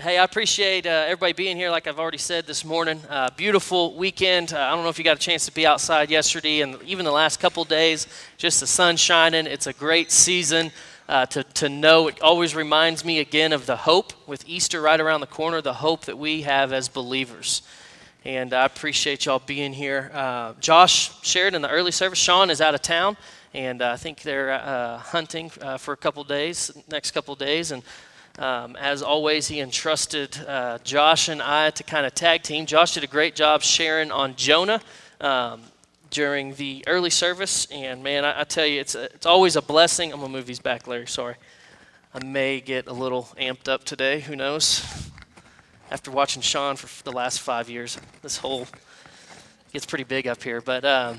Hey, I appreciate uh, everybody being here, like I've already said this morning. Uh, beautiful weekend. Uh, I don't know if you got a chance to be outside yesterday and even the last couple days, just the sun shining. It's a great season uh, to, to know. It always reminds me again of the hope with Easter right around the corner, the hope that we have as believers. And I appreciate y'all being here. Uh, Josh shared in the early service. Sean is out of town, and uh, I think they're hunting for a couple days, next couple days. And um, as always, he entrusted uh, Josh and I to kind of tag team. Josh did a great job sharing on Jonah um, during the early service, and man, I, I tell you, it's a, it's always a blessing. I'm gonna move these back, Larry. Sorry, I may get a little amped up today. Who knows? After watching Sean for the last five years, this whole gets pretty big up here, but. Um,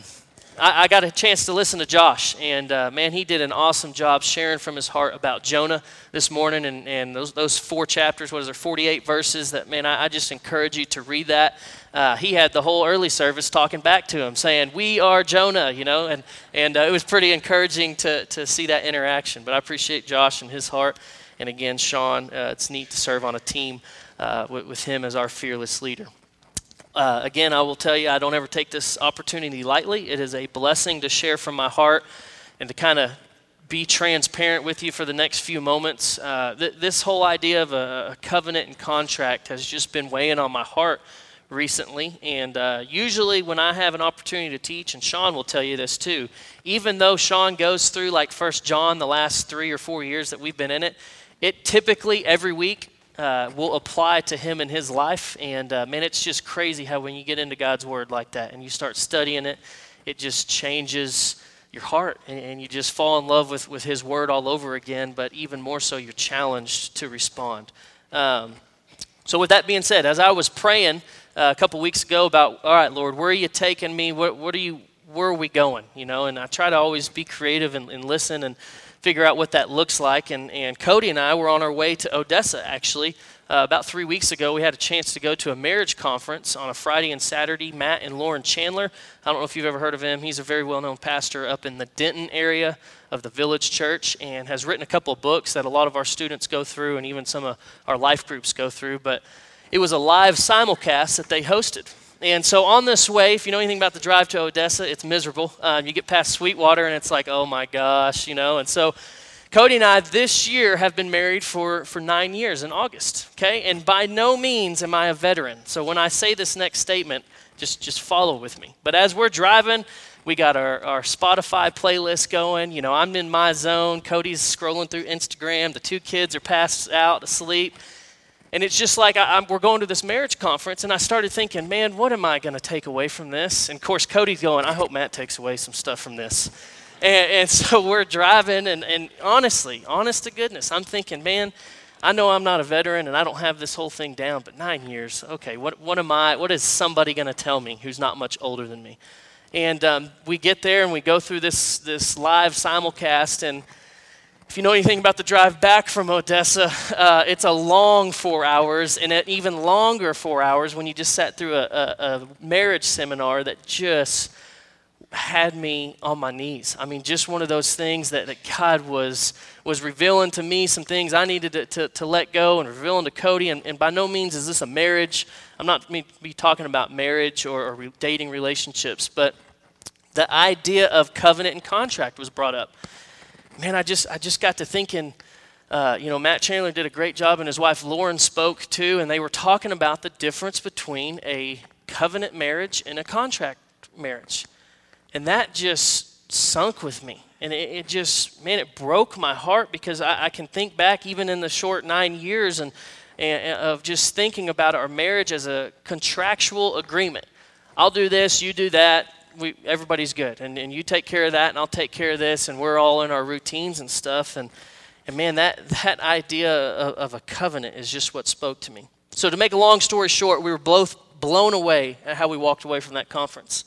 I, I, got a chance to listen to Josh, and uh, man, he did an awesome job sharing from his heart about Jonah this morning and, and those, those four chapters, what is there, 48 verses that, man, I, I just encourage you to read that. Uh, he had the whole early service talking back to him, saying, We are Jonah, you know, and, and uh, it was pretty encouraging to, to see that interaction. But I appreciate Josh and his heart. And again, Sean, uh, it's neat to serve on a team uh, with, with him as our fearless leader. Uh, again, I will tell you, I don't ever take this opportunity lightly. It is a blessing to share from my heart and to kind of be transparent with you for the next few moments. Uh, th- this whole idea of a, a, covenant and contract has just been weighing on my heart recently. And uh, usually, when I have an opportunity to teach, and Sean will tell you this too, even though Sean goes through like First John the last three or four years that we've been in it, it typically every week uh, will apply to him in his life. And uh, man, it's just crazy how when you get into God's Word like that and you start studying it, it just changes your heart and, and, you just fall in love with, with His Word all over again. But even more so, you're challenged to respond. Um, so, with that being said, as I was praying uh, a couple weeks ago about, all right, Lord, where are you taking me? What, what are you? Where are we going? You know, and I try to always be creative and, and listen and figure out what that looks like. And, and Cody and I were on our way to Odessa, actually. Uh, about three weeks ago, we had a chance to go to a marriage conference on a Friday and Saturday. Matt and Lauren Chandler. I don't know if you've ever heard of him. He's a very well known pastor up in the Denton area of the Village Church and has written a couple of books that a lot of our students go through and even some of our life groups go through. But it was a live simulcast that they hosted. And so on this way, if you know anything about the drive to Odessa, it's miserable. Um, you get past Sweetwater and it's like, oh my gosh, you know. And so Cody and I this year have been married for, for nine years in August, okay? And by no means am I a veteran. So when I say this next statement, just, just follow with me. But as we're driving, we got our, our Spotify playlist going. You know, I'm in my zone. Cody's scrolling through Instagram. The two kids are passed out asleep. And it's just like I, we're going to this marriage conference, and I started thinking, man, what am I going to take away from this? And of course, Cody's going, I hope Matt takes away some stuff from this. And, and so we're driving, and, and honestly, honest to goodness, I'm thinking, man, I know I'm not a veteran and I don't have this whole thing down, but nine years, okay, what, what am I, what is somebody going to tell me who's not much older than me? And um, we get there and we go through this, this live simulcast, and if you know anything about the drive back from Odessa, uh, it's a long four hours and an even longer four hours when you just sat through a, a, a, marriage seminar that just had me on my knees. I mean, just one of those things that, that God was, was revealing to me some things I needed to, to, to let go and revealing to Cody. And, and, by no means is this a marriage. I'm not me be talking about marriage or, or dating relationships, but the idea of covenant and contract was brought up man, I just I just got to thinking. Uh, you know, Matt Chandler did a great job, and his wife Lauren spoke too, and they were talking about the difference between a covenant marriage and a contract marriage, and that just sunk with me, and it, it just man, it broke my heart because I, I, can think back even in the short nine years and, and of just thinking about our marriage as a contractual agreement. I'll do this, you do that we, everybody's good. And, and you take care of that, and I'll take care of this, and we're all in our routines and stuff. And, and man, that, that idea of, of a covenant is just what spoke to me. So, to make a long story short, we were both blown away at how we walked away from that conference.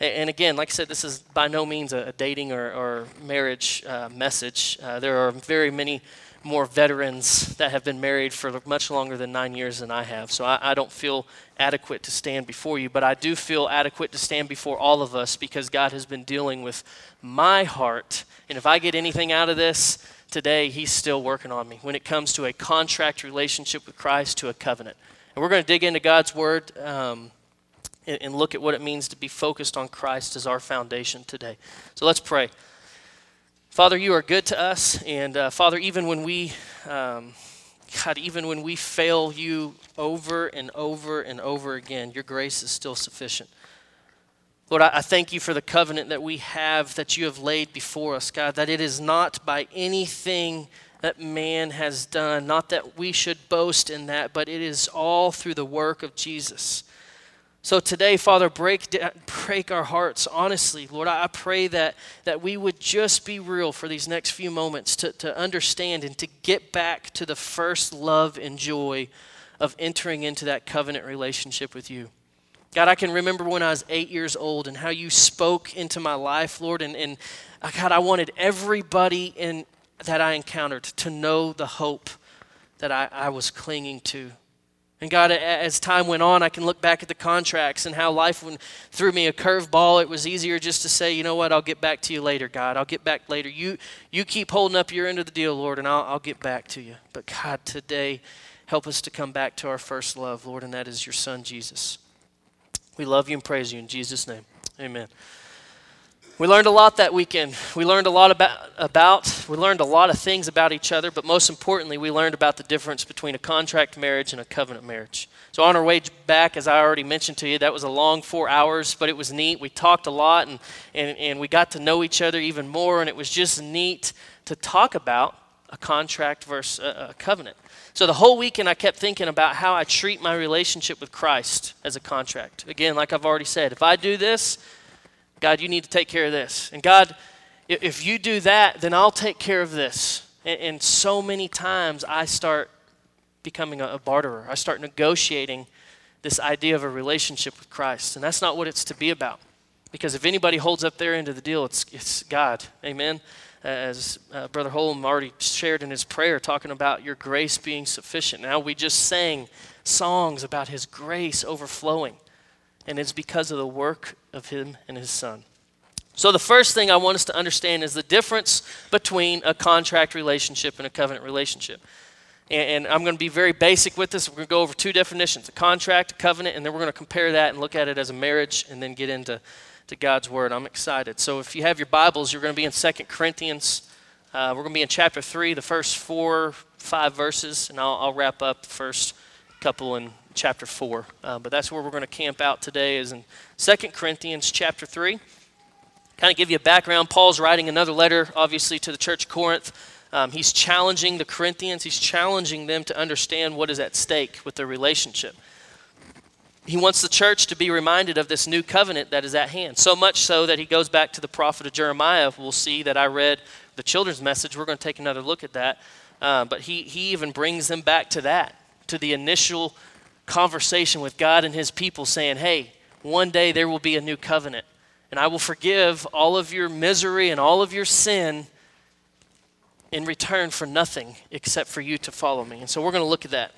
And again, like I said, this is by no means a, dating or, or marriage uh, message. Uh, there are very many more veterans that have been married for much longer than nine years than I have. So I, I, don't feel adequate to stand before you, but I do feel adequate to stand before all of us because God has been dealing with my heart. And if I get anything out of this, today He's still working on me when it comes to a contract relationship with Christ to a covenant. And we're going to dig into God's Word um, and, and look at what it means to be focused on Christ as our foundation today. So let's pray. Father, you are good to us. And uh, Father, even when we. Um, God, even when we fail you over and over and over again, your grace is still sufficient. Lord, I, thank you for the covenant that we have that you have laid before us, God, that it is not by anything that man has done, not that we should boast in that, but it is all through the work of Jesus. So today, Father, break, break our hearts honestly. Lord, I pray that, that we would just be real for these next few moments to, to understand and to get back to the first love and joy of entering into that covenant relationship with you. God, I can remember when I was eight years old and how you spoke into my life, Lord. And, and uh, God, I wanted everybody in, that I encountered to know the hope that I, I was clinging to. And God, as time went on, I can look back at the contracts and how life threw me a curveball. It was easier just to say, you know what, I'll get back to you later, God. I'll get back later. You, you keep holding up your end of the deal, Lord, and I'll, I'll get back to you. But God, today, help us to come back to our first love, Lord, and that is your Son, Jesus. We love you and praise you in Jesus' name. Amen. We learned a lot that weekend. We learned a lot about, about, we learned a lot of things about each other, but most importantly, we learned about the difference between a contract marriage and a covenant marriage. So on our way back, as I already mentioned to you, that was a long four hours, but it was neat. We talked a lot and, and, and we got to know each other even more, and it was just neat to talk about a contract versus a, a covenant. So the whole weekend, I kept thinking about how I treat my relationship with Christ as a contract. Again, like I've already said, if I do this, God, you need to take care of this. And God, if you do that, then I'll take care of this. And, and so many times I start becoming a, a barterer, I start negotiating this idea of a relationship with Christ. And that's not what it's to be about. Because if anybody holds up their end of the deal, it's, it's God. Amen as uh, Brother Holm already shared in his prayer, talking about your grace being sufficient. Now we just sang songs about his grace overflowing, and it's because of the work of him and his son. So, the first thing I want us to understand is the difference between a contract relationship and a covenant relationship. And, and I'm going to be very basic with this. We're going to go over two definitions a contract, a covenant, and then we're going to compare that and look at it as a marriage and then get into to God's Word. I'm excited. So if you have your Bibles, you're going to be in Second Corinthians. Uh, we're going to be in chapter 3, the first four, five verses, and I'll, I'll wrap up the first couple in chapter 4. Uh, but that's where we're going to camp out today is in Second Corinthians chapter 3. Kind of give you a background. Paul's writing another letter, obviously, to the church of Corinth. Um, he's challenging the Corinthians. He's challenging them to understand what is at stake with their relationship he wants the church to be reminded of this new covenant that is at hand. So much so that he goes back to the prophet of Jeremiah. We'll see that I read the children's message. We're going to take another look at that. Uh, but he, he even brings them back to that, to the initial conversation with God and his people, saying, Hey, one day there will be a new covenant, and I will forgive all of your misery and all of your sin in return for nothing except for you to follow me. And so we're going to look at that.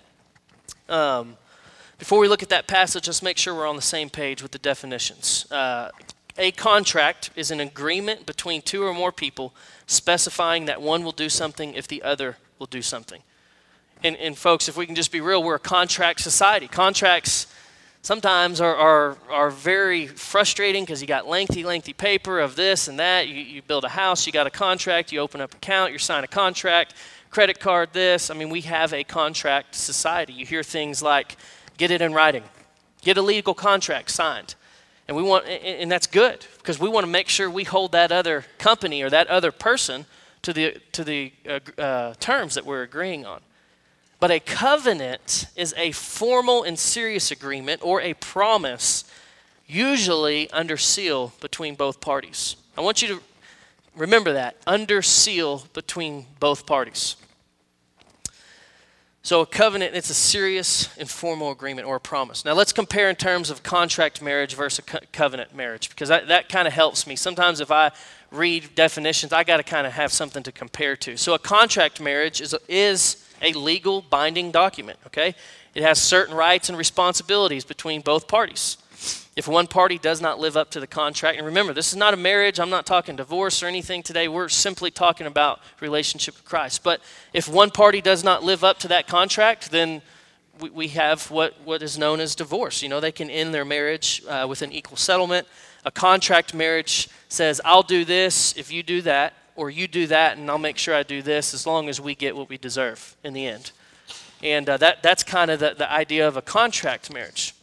Um, before we look at that passage, let's make sure we're on the same page with the definitions. Uh, a contract is an agreement between two or more people specifying that one will do something if the other will do something. And, and folks, if we can just be real, we're a contract society. Contracts sometimes are, are, are very frustrating because you got lengthy, lengthy paper of this and that. You, you build a house, you got a contract, you open up an account, you sign a contract, credit card, this. I mean, we have a contract society. You hear things like, Get it in writing. Get a legal contract signed. And we want and that's good because we want to make sure we hold that other company or that other person to the to the uh, uh, terms that we're agreeing on. But a covenant is a formal and serious agreement or a promise usually under seal between both parties. I want you to remember that under seal between both parties. So, a covenant, it's a serious and formal agreement or a promise. Now, let's compare in terms of contract marriage versus co- covenant marriage because that, that kind of helps me. Sometimes, if I read definitions, I got to kind of have something to compare to. So, a contract marriage is is a legal binding document, okay? It has certain rights and responsibilities between both parties. If one party does not live up to the contract, and remember, this is not a marriage, I'm not talking divorce or anything today, we're simply talking about relationship with Christ. But if one party does not live up to that contract, then we, we have what, what is known as divorce. You know, they can end their marriage uh, with an equal settlement. A contract marriage says, I'll do this if you do that, or you do that, and I'll make sure I do this as long as we get what we deserve in the end. And uh, that, that's kind of the, the idea of a contract marriage.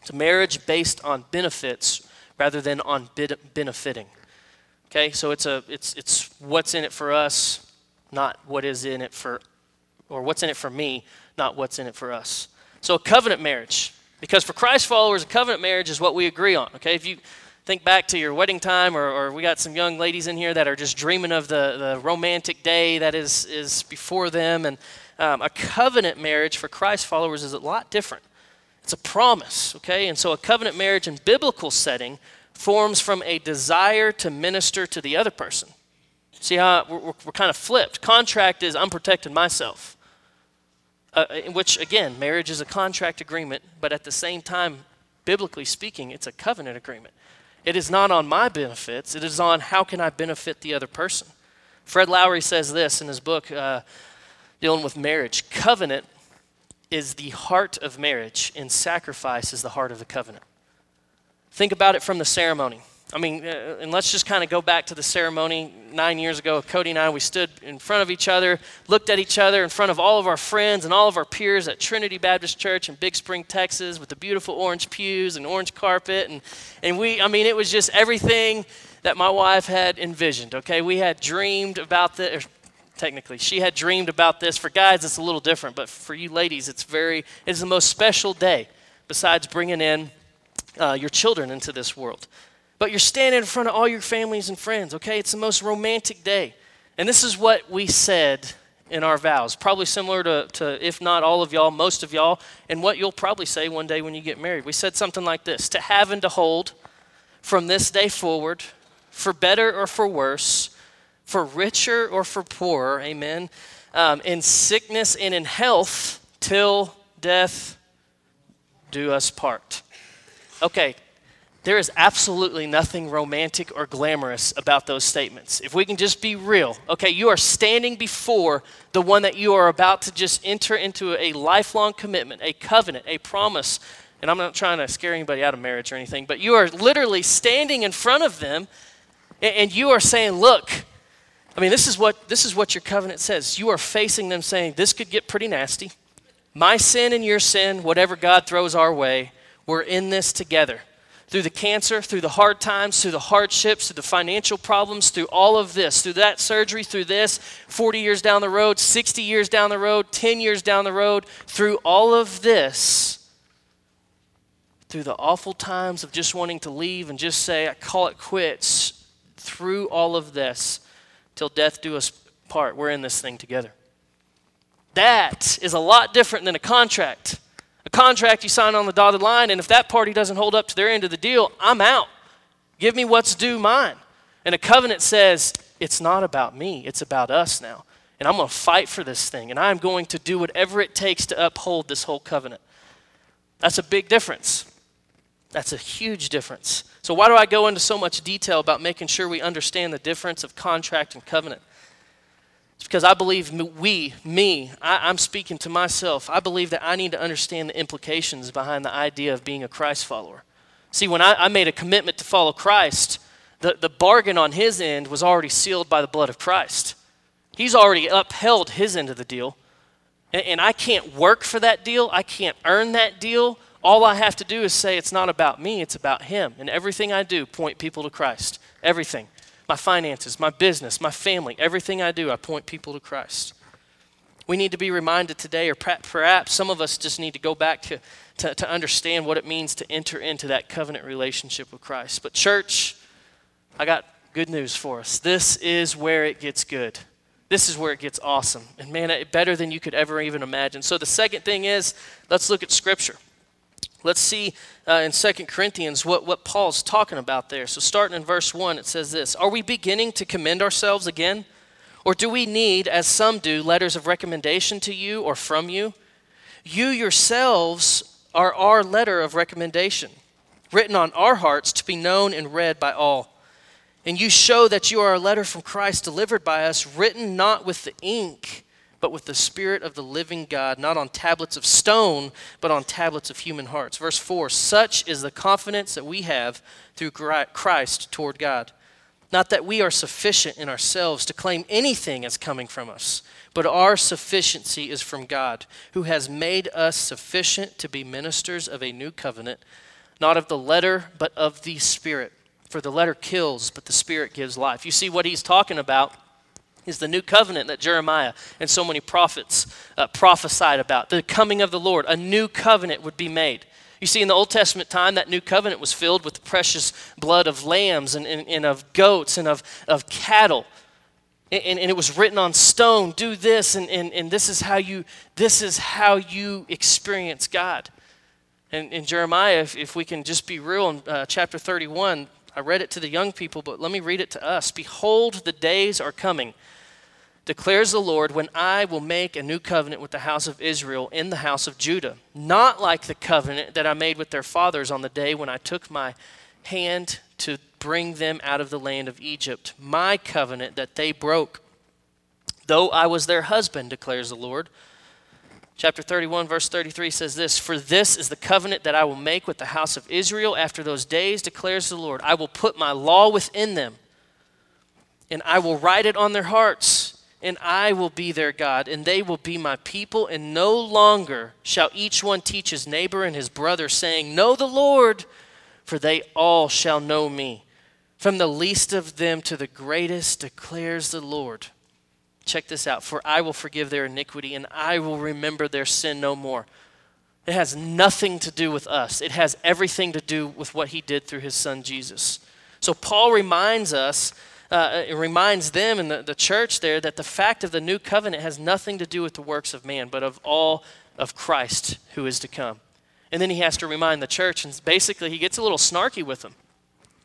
It's a marriage based on benefits rather than on benefiting. Okay, so it's a it's it's what's in it for us, not what is in it for, or what's in it for me, not what's in it for us. So a covenant marriage, because for Christ followers, a covenant marriage is what we agree on. Okay, if you think back to your wedding time, or, or we got some young ladies in here that are just dreaming of the, the romantic day that is is before them, and um, a covenant marriage for Christ followers is a lot different. It's a promise, okay? And so a covenant marriage in biblical setting forms from a desire to minister to the other person. See how we're, we're, we're kind of flipped. Contract is I'm protecting myself. Uh, which, again, marriage is a contract agreement, but at the same time, biblically speaking, it's a covenant agreement. It is not on my benefits, it is on how can I benefit the other person. Fred Lowery says this in his book uh, dealing with marriage covenant is the heart of marriage, and sacrifice is the heart of the covenant. Think about it from the ceremony. I mean, uh, and let's just kind of go back to the ceremony nine years ago. Cody and I, we stood in front of each other, looked at each other in front of all of our friends and all of our peers at Trinity Baptist Church in Big Spring, Texas, with the beautiful orange pews and orange carpet. And, and we, I mean, it was just everything that my wife had envisioned, okay? We had dreamed about the, technically. She had dreamed about this. For guys, it's a little different, but for you ladies, it's very, it's the most special day besides bringing in uh, your children into this world. But you're standing in front of all your families and friends, okay? It's the most romantic day. And this is what we said in our vows, probably similar to, to, if not all of y'all, most of y'all, and what you'll probably say one day when you get married. We said something like this To have and to hold from this day forward, for better or for worse, for richer or for poorer, amen, um, in sickness and in health, till death do us part. Okay, there is absolutely nothing romantic or glamorous about those statements. If we can just be real, okay, you are standing before the one that you are about to just enter into a lifelong commitment, a covenant, a promise. And I'm not trying to scare anybody out of marriage or anything, but you are literally standing in front of them and you are saying, Look, I mean, this is what this is what your covenant says. You are facing them saying, this could get pretty nasty. My sin and your sin, whatever God throws our way, we're in this together. Through the cancer, through the hard times, through the hardships, through the financial problems, through all of this, through that surgery, through this, 40 years down the road, 60 years down the road, 10 years down the road, through all of this, through the awful times of just wanting to leave and just say, I call it quits, through all of this, till death do us part. We're in this thing together. That is a lot different than a contract. A contract you sign on the dotted line, and if that party doesn't hold up to their end of the deal, I'm out. Give me what's due mine. And a covenant says, it's not about me, it's about us now. And I'm going to fight for this thing, and I'm going to do whatever it takes to uphold this whole covenant. That's a big difference. That's a huge difference. So, why do I go into so much detail about making sure we understand the difference of contract and covenant? It's because I believe we, me, I, am speaking to myself. I believe that I need to understand the implications behind the idea of being a Christ follower. See, when I, I made a commitment to follow Christ, the, the bargain on his end was already sealed by the blood of Christ. He's already upheld his end of the deal. And, and I can't work for that deal, I can't earn that deal. All I have to do is say it's not about me, it's about Him. And everything I do, point people to Christ. Everything. My finances, my business, my family, everything I do, I point people to Christ. We need to be reminded today, or perhaps some of us just need to go back to, to, to understand what it means to enter into that covenant relationship with Christ. But, church, I got good news for us. This is where it gets good. This is where it gets awesome. And man, better than you could ever even imagine. So, the second thing is let's look at Scripture. Let's see uh, in 2 Corinthians what, what Paul's talking about there. So, starting in verse 1, it says this Are we beginning to commend ourselves again? Or do we need, as some do, letters of recommendation to you or from you? You yourselves are our letter of recommendation, written on our hearts to be known and read by all. And you show that you are a letter from Christ delivered by us, written not with the ink, but with the Spirit of the living God, not on tablets of stone, but on tablets of human hearts. Verse 4 Such is the confidence that we have through Christ toward God. Not that we are sufficient in ourselves to claim anything as coming from us, but our sufficiency is from God, who has made us sufficient to be ministers of a new covenant, not of the letter, but of the Spirit. For the letter kills, but the Spirit gives life. You see what he's talking about is the new covenant that Jeremiah and so many prophets uh, prophesied about. The coming of the Lord, a new covenant would be made. You see, in the Old Testament time, that new covenant was filled with the precious blood of lambs and, and, and of goats and of, of cattle. And, and, it was written on stone, do this, and, and, and this is how you this is how you experience God. And in Jeremiah, if, if we can just be real in uh, chapter 31, I read it to the young people, but let me read it to us. Behold, the days are coming declares the Lord, when I will make a new covenant with the house of Israel in the house of Judah, not like the covenant that I made with their fathers on the day when I took my hand to bring them out of the land of Egypt, my covenant that they broke, though I was their husband, declares the Lord. Chapter 31, verse 33 says this For this is the covenant that I will make with the house of Israel after those days, declares the Lord. I will put my law within them, and I will write it on their hearts and I will be their God, and they will be my people, and no longer shall each one teach his neighbor and his brother, saying, Know the Lord, for they all shall know me. From the least of them to the greatest declares the Lord. Check this out. For I will forgive their iniquity, and I will remember their sin no more. It has nothing to do with us, it has everything to do with what he did through his son Jesus. So Paul reminds us uh, it reminds them and the, the church there that the fact of the new covenant has nothing to do with the works of man, but of all of Christ who is to come. And then he has to remind the church, and basically he gets a little snarky with them.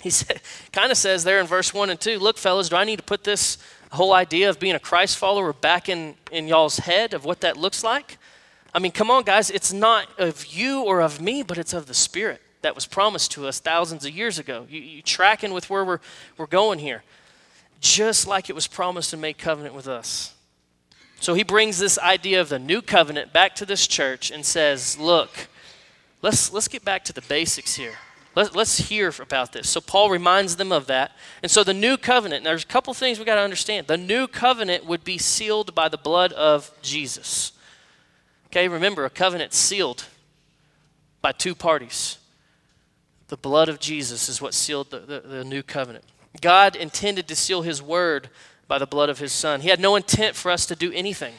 He kind of says there in verse 1 and 2 Look, fellas, do I need to put this whole idea of being a Christ follower back in, in y'all's head of what that looks like? I mean, come on, guys, it's not of you or of me, but it's of the Spirit that was promised to us thousands of years ago. You, you tracking with where we're, we're going here just like it was promised to make covenant with us. So he brings this idea of the new covenant back to this church and says, look, let's, let's get back to the basics here. Let, let's hear about this. So Paul reminds them of that. And so the new covenant, there's a couple things we got to understand. The new covenant would be sealed by the blood of Jesus. Okay, remember, a covenant sealed by two parties. The blood of Jesus is what sealed the, the, the new covenant. God intended to seal his word by the blood of his son. He had no intent for us to do anything.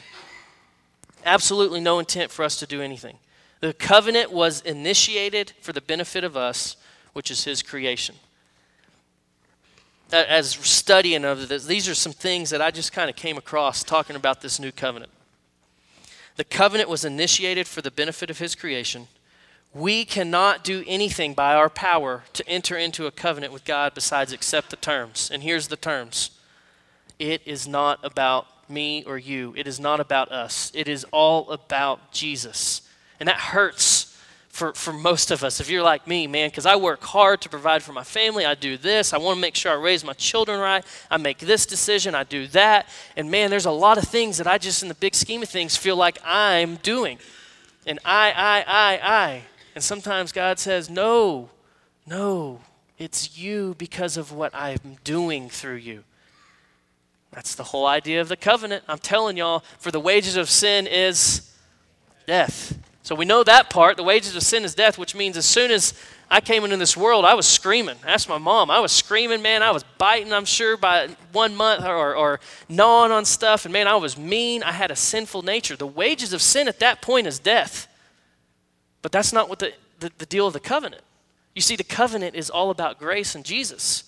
Absolutely no intent for us to do anything. The covenant was initiated for the benefit of us, which is his creation. As studying of this, these are some things that I just kind of came across talking about this new covenant. The covenant was initiated for the benefit of his creation. We cannot do anything by our power to enter into a covenant with God besides accept the terms. And here's the terms it is not about me or you, it is not about us, it is all about Jesus. And that hurts for, for most of us. If you're like me, man, because I work hard to provide for my family, I do this, I want to make sure I raise my children right, I make this decision, I do that. And man, there's a lot of things that I just, in the big scheme of things, feel like I'm doing. And I, I, I, I. And sometimes God says, No, no, it's you because of what I'm doing through you. That's the whole idea of the covenant. I'm telling y'all, for the wages of sin is death. So we know that part. The wages of sin is death, which means as soon as I came into this world, I was screaming. Ask my mom. I was screaming, man. I was biting, I'm sure, by one month or, or gnawing on stuff. And man, I was mean. I had a sinful nature. The wages of sin at that point is death. But that's not what the, the, the deal of the covenant. You see, the covenant is all about grace and Jesus.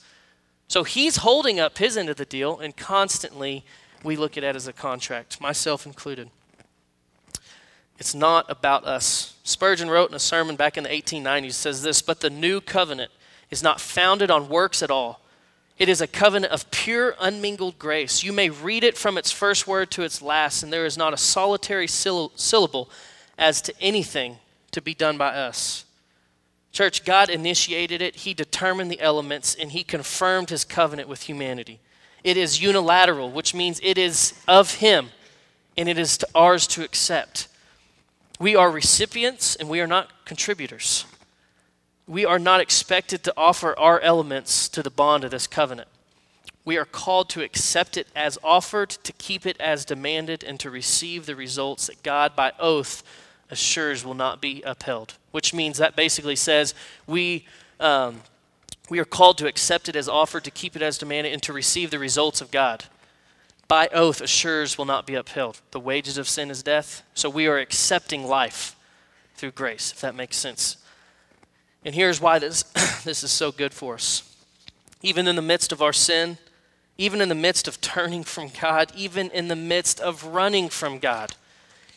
So he's holding up his end of the deal, and constantly we look at it as a contract, myself included. It's not about us. Spurgeon wrote in a sermon back in the 1890s says this, but the new covenant is not founded on works at all. It is a covenant of pure, unmingled grace. You may read it from its first word to its last, and there is not a solitary syllable as to anything to be done by us. Church, God initiated it, He determined the elements, and He confirmed His covenant with humanity. It is unilateral, which means it is of Him, and it is ours to accept. We are recipients, and we are not contributors. We are not expected to offer our elements to the bond of this covenant. We are called to accept it as offered, to keep it as demanded, and to receive the results that God, by oath, assures will not be upheld. Which means that basically says we, um, we are called to accept it as offered, to keep it as demanded, and to receive the results of God. By oath, assures will not be upheld. The wages of sin is death. So we are accepting life through grace, if that makes sense. And here's why this, this is so good for us. Even in the midst of our sin, even in the midst of turning from God, even in the midst of running from God,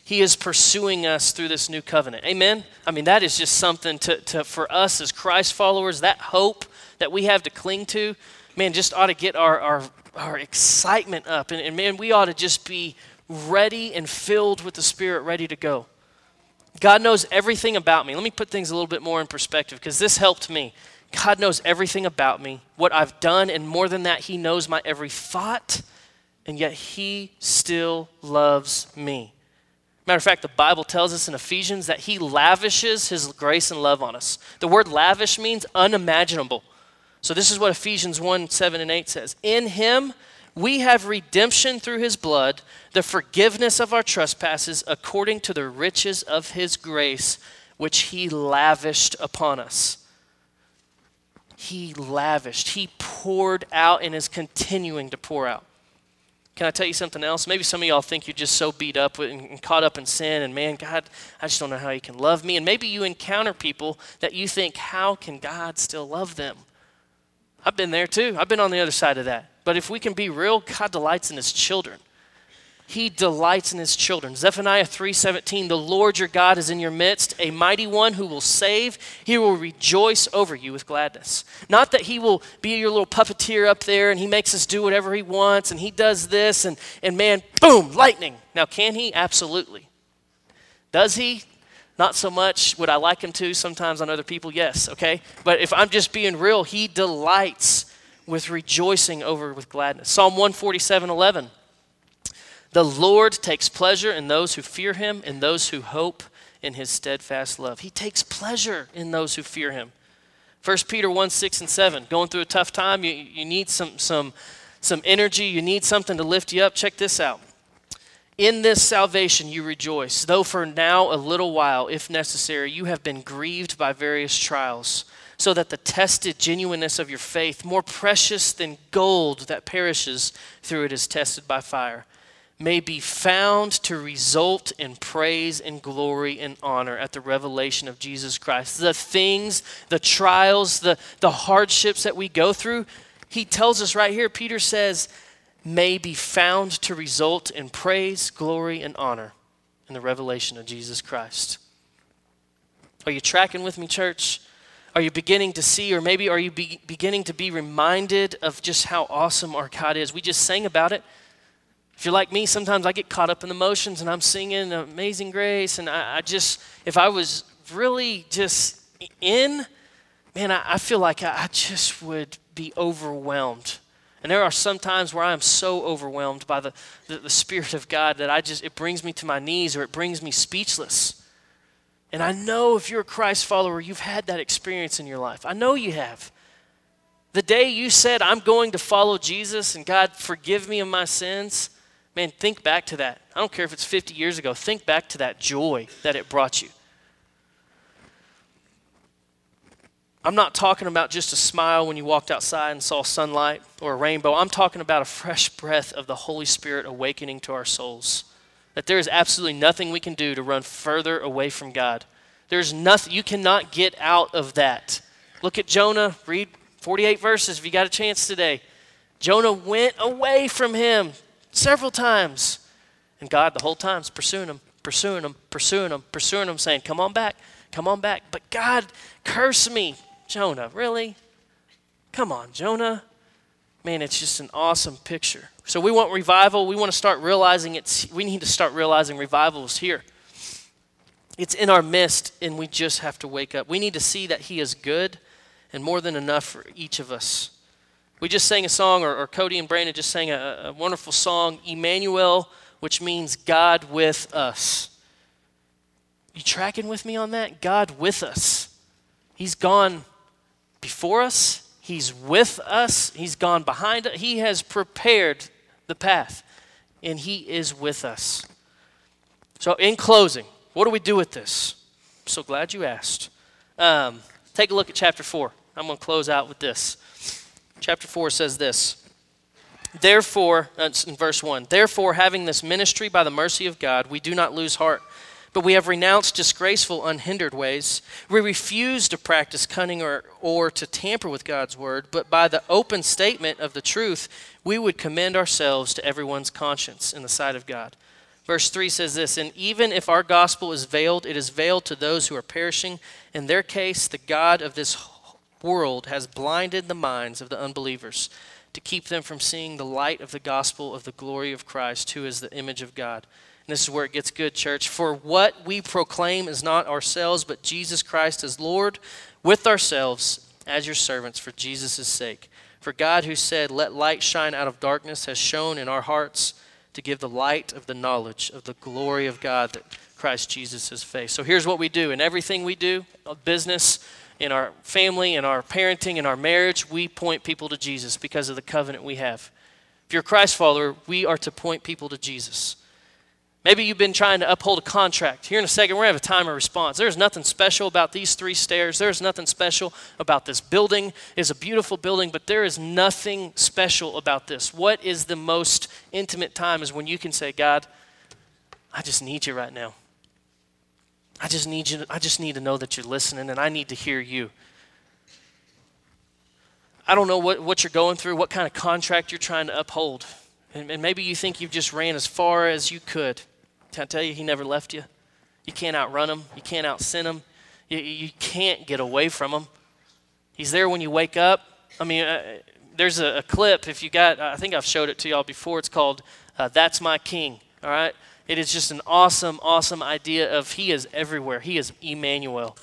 He is pursuing us through this new covenant. Amen? I mean, that is just something to, to, for us as Christ followers, that hope that we have to cling to, man, just ought to get our, our, our excitement up. And, and man, we ought to just be ready and filled with the Spirit, ready to go. God knows everything about me. Let me put things a little bit more in perspective because this helped me. God knows everything about me, what I've done, and more than that, He knows my every thought, and yet He still loves me. Matter of fact, the Bible tells us in Ephesians that He lavishes His grace and love on us. The word lavish means unimaginable. So, this is what Ephesians 1 7 and 8 says. In Him, we have redemption through his blood, the forgiveness of our trespasses, according to the riches of his grace, which he lavished upon us. He lavished, he poured out, and is continuing to pour out. Can I tell you something else? Maybe some of y'all think you're just so beat up and caught up in sin, and man, God, I just don't know how He can love me. And maybe you encounter people that you think, how can God still love them? I've been there too. I've been on the other side of that. But if we can be real, God delights in his children. He delights in his children. Zephaniah 3:17, "The Lord your God is in your midst, a mighty one who will save. He will rejoice over you with gladness." Not that he will be your little puppeteer up there and he makes us do whatever he wants and he does this and and man, boom, lightning. Now, can he? Absolutely. Does he? Not so much. Would I like him to sometimes on other people? Yes, okay? But if I'm just being real, he delights with rejoicing over with gladness. Psalm 147 11. The Lord takes pleasure in those who fear him and those who hope in his steadfast love. He takes pleasure in those who fear him. 1 Peter 1 6 and 7. Going through a tough time, you, you need some, some, some energy, you need something to lift you up. Check this out. In this salvation you rejoice, though for now a little while, if necessary, you have been grieved by various trials so that the tested genuineness of your faith, more precious than gold that perishes through it is tested by fire, may be found to result in praise and glory and honor at the revelation of Jesus Christ. The things, the trials, the, the hardships that we go through, he tells us right here, Peter says, may be found to result in praise, glory, and honor in the revelation of Jesus Christ. Are you tracking with me, church? Are you beginning to see, or maybe are you be, beginning to be reminded of just how awesome our God is? We just sang about it. If you're like me, sometimes I get caught up in the motions and I'm singing Amazing Grace, and I, I just, if I was really just in, man, I, I feel like I, I just would be overwhelmed. And there are some times where I am so overwhelmed by the, the, the Spirit of God that I just, it brings me to my knees or it brings me speechless. And I know if you're a Christ follower, you've had that experience in your life. I know you have. The day you said, I'm going to follow Jesus and God, forgive me of my sins, man, think back to that. I don't care if it's 50 years ago, think back to that joy that it brought you. I'm not talking about just a smile when you walked outside and saw sunlight or a rainbow. I'm talking about a fresh breath of the Holy Spirit awakening to our souls. That there is absolutely nothing we can do to run further away from God. There's nothing, you cannot get out of that. Look at Jonah, read 48 verses if you got a chance today. Jonah went away from him several times. And God, the whole time, is pursuing him, pursuing him, pursuing him, pursuing him, saying, Come on back, come on back. But God, curse me. Jonah, really? Come on, Jonah. Man, it's just an awesome picture. So we want revival. We want to start realizing it's, we need to start realizing revival is here. It's in our midst, and we just have to wake up. We need to see that He is good and more than enough for each of us. We just sang a song, or, or Cody and Brandon just sang a, a wonderful song, Emmanuel, which means God with us. You tracking with me on that? God with us. He's gone before us, He's with us, He's gone behind us. He has prepared the path, and He is with us. So, in closing, what do we do with this? I'm so glad you asked. Um, take a look at chapter 4. I'm going to close out with this. Chapter 4 says this Therefore, that's in verse 1 Therefore, having this ministry by the mercy of God, we do not lose heart. But we have renounced disgraceful, unhindered ways. We refuse to practice cunning or, or to tamper with God's word, but by the open statement of the truth, we would commend ourselves to everyone's conscience in the sight of God. Verse 3 says this And even if our gospel is veiled, it is veiled to those who are perishing. In their case, the God of this world has blinded the minds of the unbelievers to keep them from seeing the light of the gospel of the glory of Christ, who is the image of God. And this is where it gets good, church. For what we proclaim is not ourselves, but Jesus Christ as Lord, with ourselves as your servants for Jesus' sake. For God, who said, Let light shine out of darkness, has shone in our hearts to give the light of the knowledge of the glory of God that Christ Jesus has faced. So here's what we do in everything we do, business, in our family, in our parenting, in our marriage, we point people to Jesus because of the covenant we have. If you're a Christ follower, we are to point people to Jesus. Maybe you've been trying to uphold a contract. Here in a second, we're going to have a time of response. There's nothing special about these three stairs. There's nothing special about this building. It's a beautiful building, but there is nothing special about this. What is the most intimate time is when you can say, God, I just need you right now. I just need you to, I just need to know that you're listening and I need to hear you. I don't know what, what you're going through, what kind of contract you're trying to uphold. And, and maybe you think you've just ran as far as you could. Can I tell you, he never left you? You can't outrun him. You can't outsin him. You, you can't get away from him. He's there when you wake up. I mean, uh, there's a, a, clip, if you got, I think I've showed it to y'all before. It's called uh, That's My King. All right? It is just an awesome, awesome idea of He is everywhere. He is Emmanuel.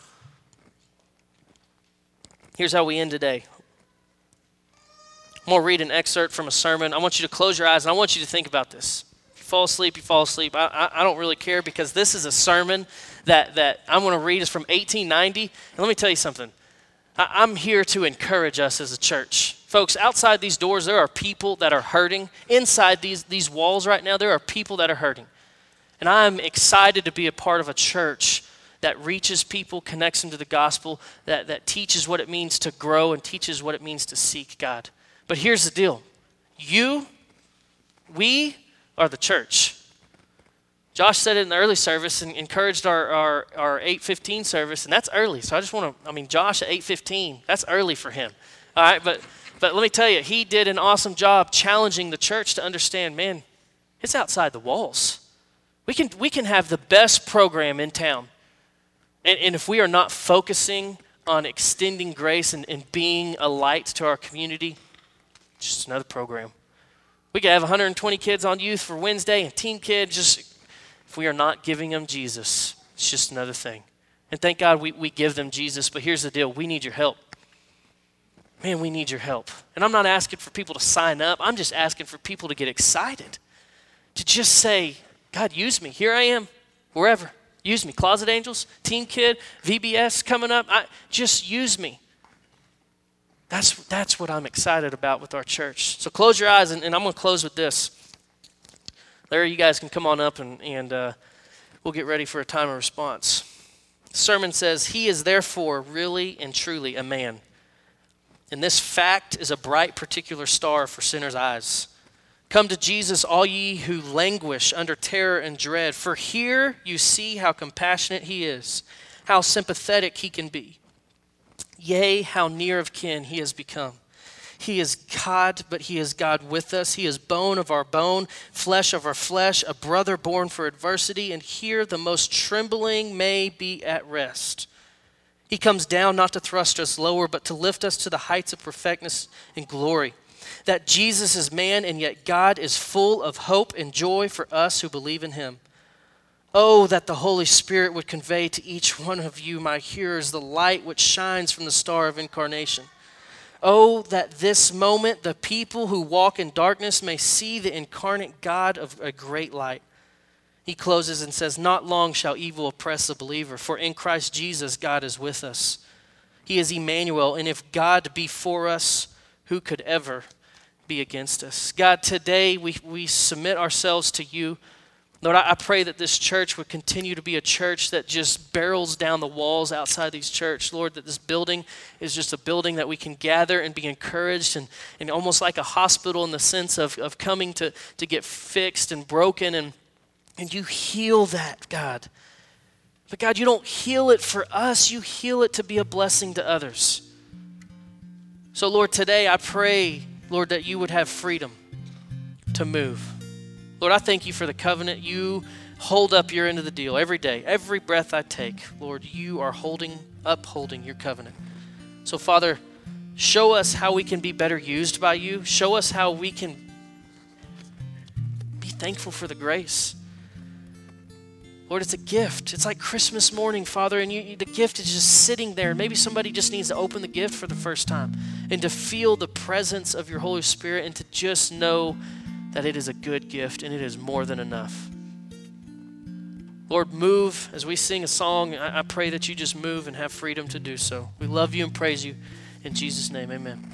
Here's how we end today. I'm going to read an excerpt from a sermon. I want you to close your eyes and I want you to think about this. If you fall asleep, you fall asleep. I, I, I don't really care because this is a sermon that, that I'm going to read. is from 1890. And let me tell you something. I, I'm here to encourage us as a church. Folks, outside these doors, there are people that are hurting. Inside these, these walls right now, there are people that are hurting. And I'm excited to be a part of a church that reaches people, connects them to the gospel, that, that teaches what it means to grow and teaches what it means to seek God. But here's the deal you, we are the church. Josh said it in the early service and encouraged our, our, our 815 service, and that's early. So I just want to, I mean, Josh at 815, that's early for him. All right, but, but let me tell you, he did an awesome job challenging the church to understand man, it's outside the walls. We can, we can have the best program in town. And, and if we are not focusing on extending grace and, and being a light to our community, just another program. We could have 120 kids on youth for Wednesday and Team Kids. Just if we are not giving them Jesus, it's just another thing. And thank God we, we give them Jesus, but here's the deal we need your help. Man, we need your help. And I'm not asking for people to sign up, I'm just asking for people to get excited. To just say, God, use me. Here I am, wherever. Use me. Closet Angels, Team Kid, VBS coming up. I, just use me. That's, that's what I'm excited about with our church. So close your eyes, and, and I'm going to close with this. Larry, you guys can come on up, and, and uh, we'll get ready for a time of response. Sermon says, He is therefore really and truly a man. And this fact is a bright particular star for sinners' eyes. Come to Jesus, all ye who languish under terror and dread, for here you see how compassionate he is, how sympathetic he can be. Yea, how near of kin he has become. He is God, but he is God with us. He is bone of our bone, flesh of our flesh, a brother born for adversity, and here the most trembling may be at rest. He comes down not to thrust us lower, but to lift us to the heights of perfectness and glory that Jesus is man and yet God is full of hope and joy for us who believe in him. Oh, that the Holy Spirit would convey to each one of you, my hearers, the light which shines from the star of incarnation. Oh, that this moment the people who walk in darkness may see the incarnate God of a great light. He closes and says, Not long shall evil oppress the believer, for in Christ Jesus God is with us. He is Emmanuel, and if God be for us, who could ever be against us? God, today we, we submit ourselves to you. Lord, I, I pray that this church would continue to be a church that just barrels down the walls outside these church. Lord, that this building is just a building that we can gather and be encouraged and, and almost like a hospital in the sense of, of coming to, to get fixed and broken and, and you heal that, God. But God, you don't heal it for us, you heal it to be a blessing to others. So, Lord, today I pray, Lord, that you would have freedom to move. Lord, I thank you for the covenant. You hold up your end of the deal every day, every breath I take. Lord, you are holding, upholding your covenant. So, Father, show us how we can be better used by you. Show us how we can be thankful for the grace. Lord, it's a gift. It's like Christmas morning, Father, and you, the gift is just sitting there. Maybe somebody just needs to open the gift for the first time and to feel the presence of your Holy Spirit and to just know that it is a good gift and it is more than enough. Lord, move as we sing a song. I, I pray that you just move and have freedom to do so. We love you and praise you. In Jesus' name, amen.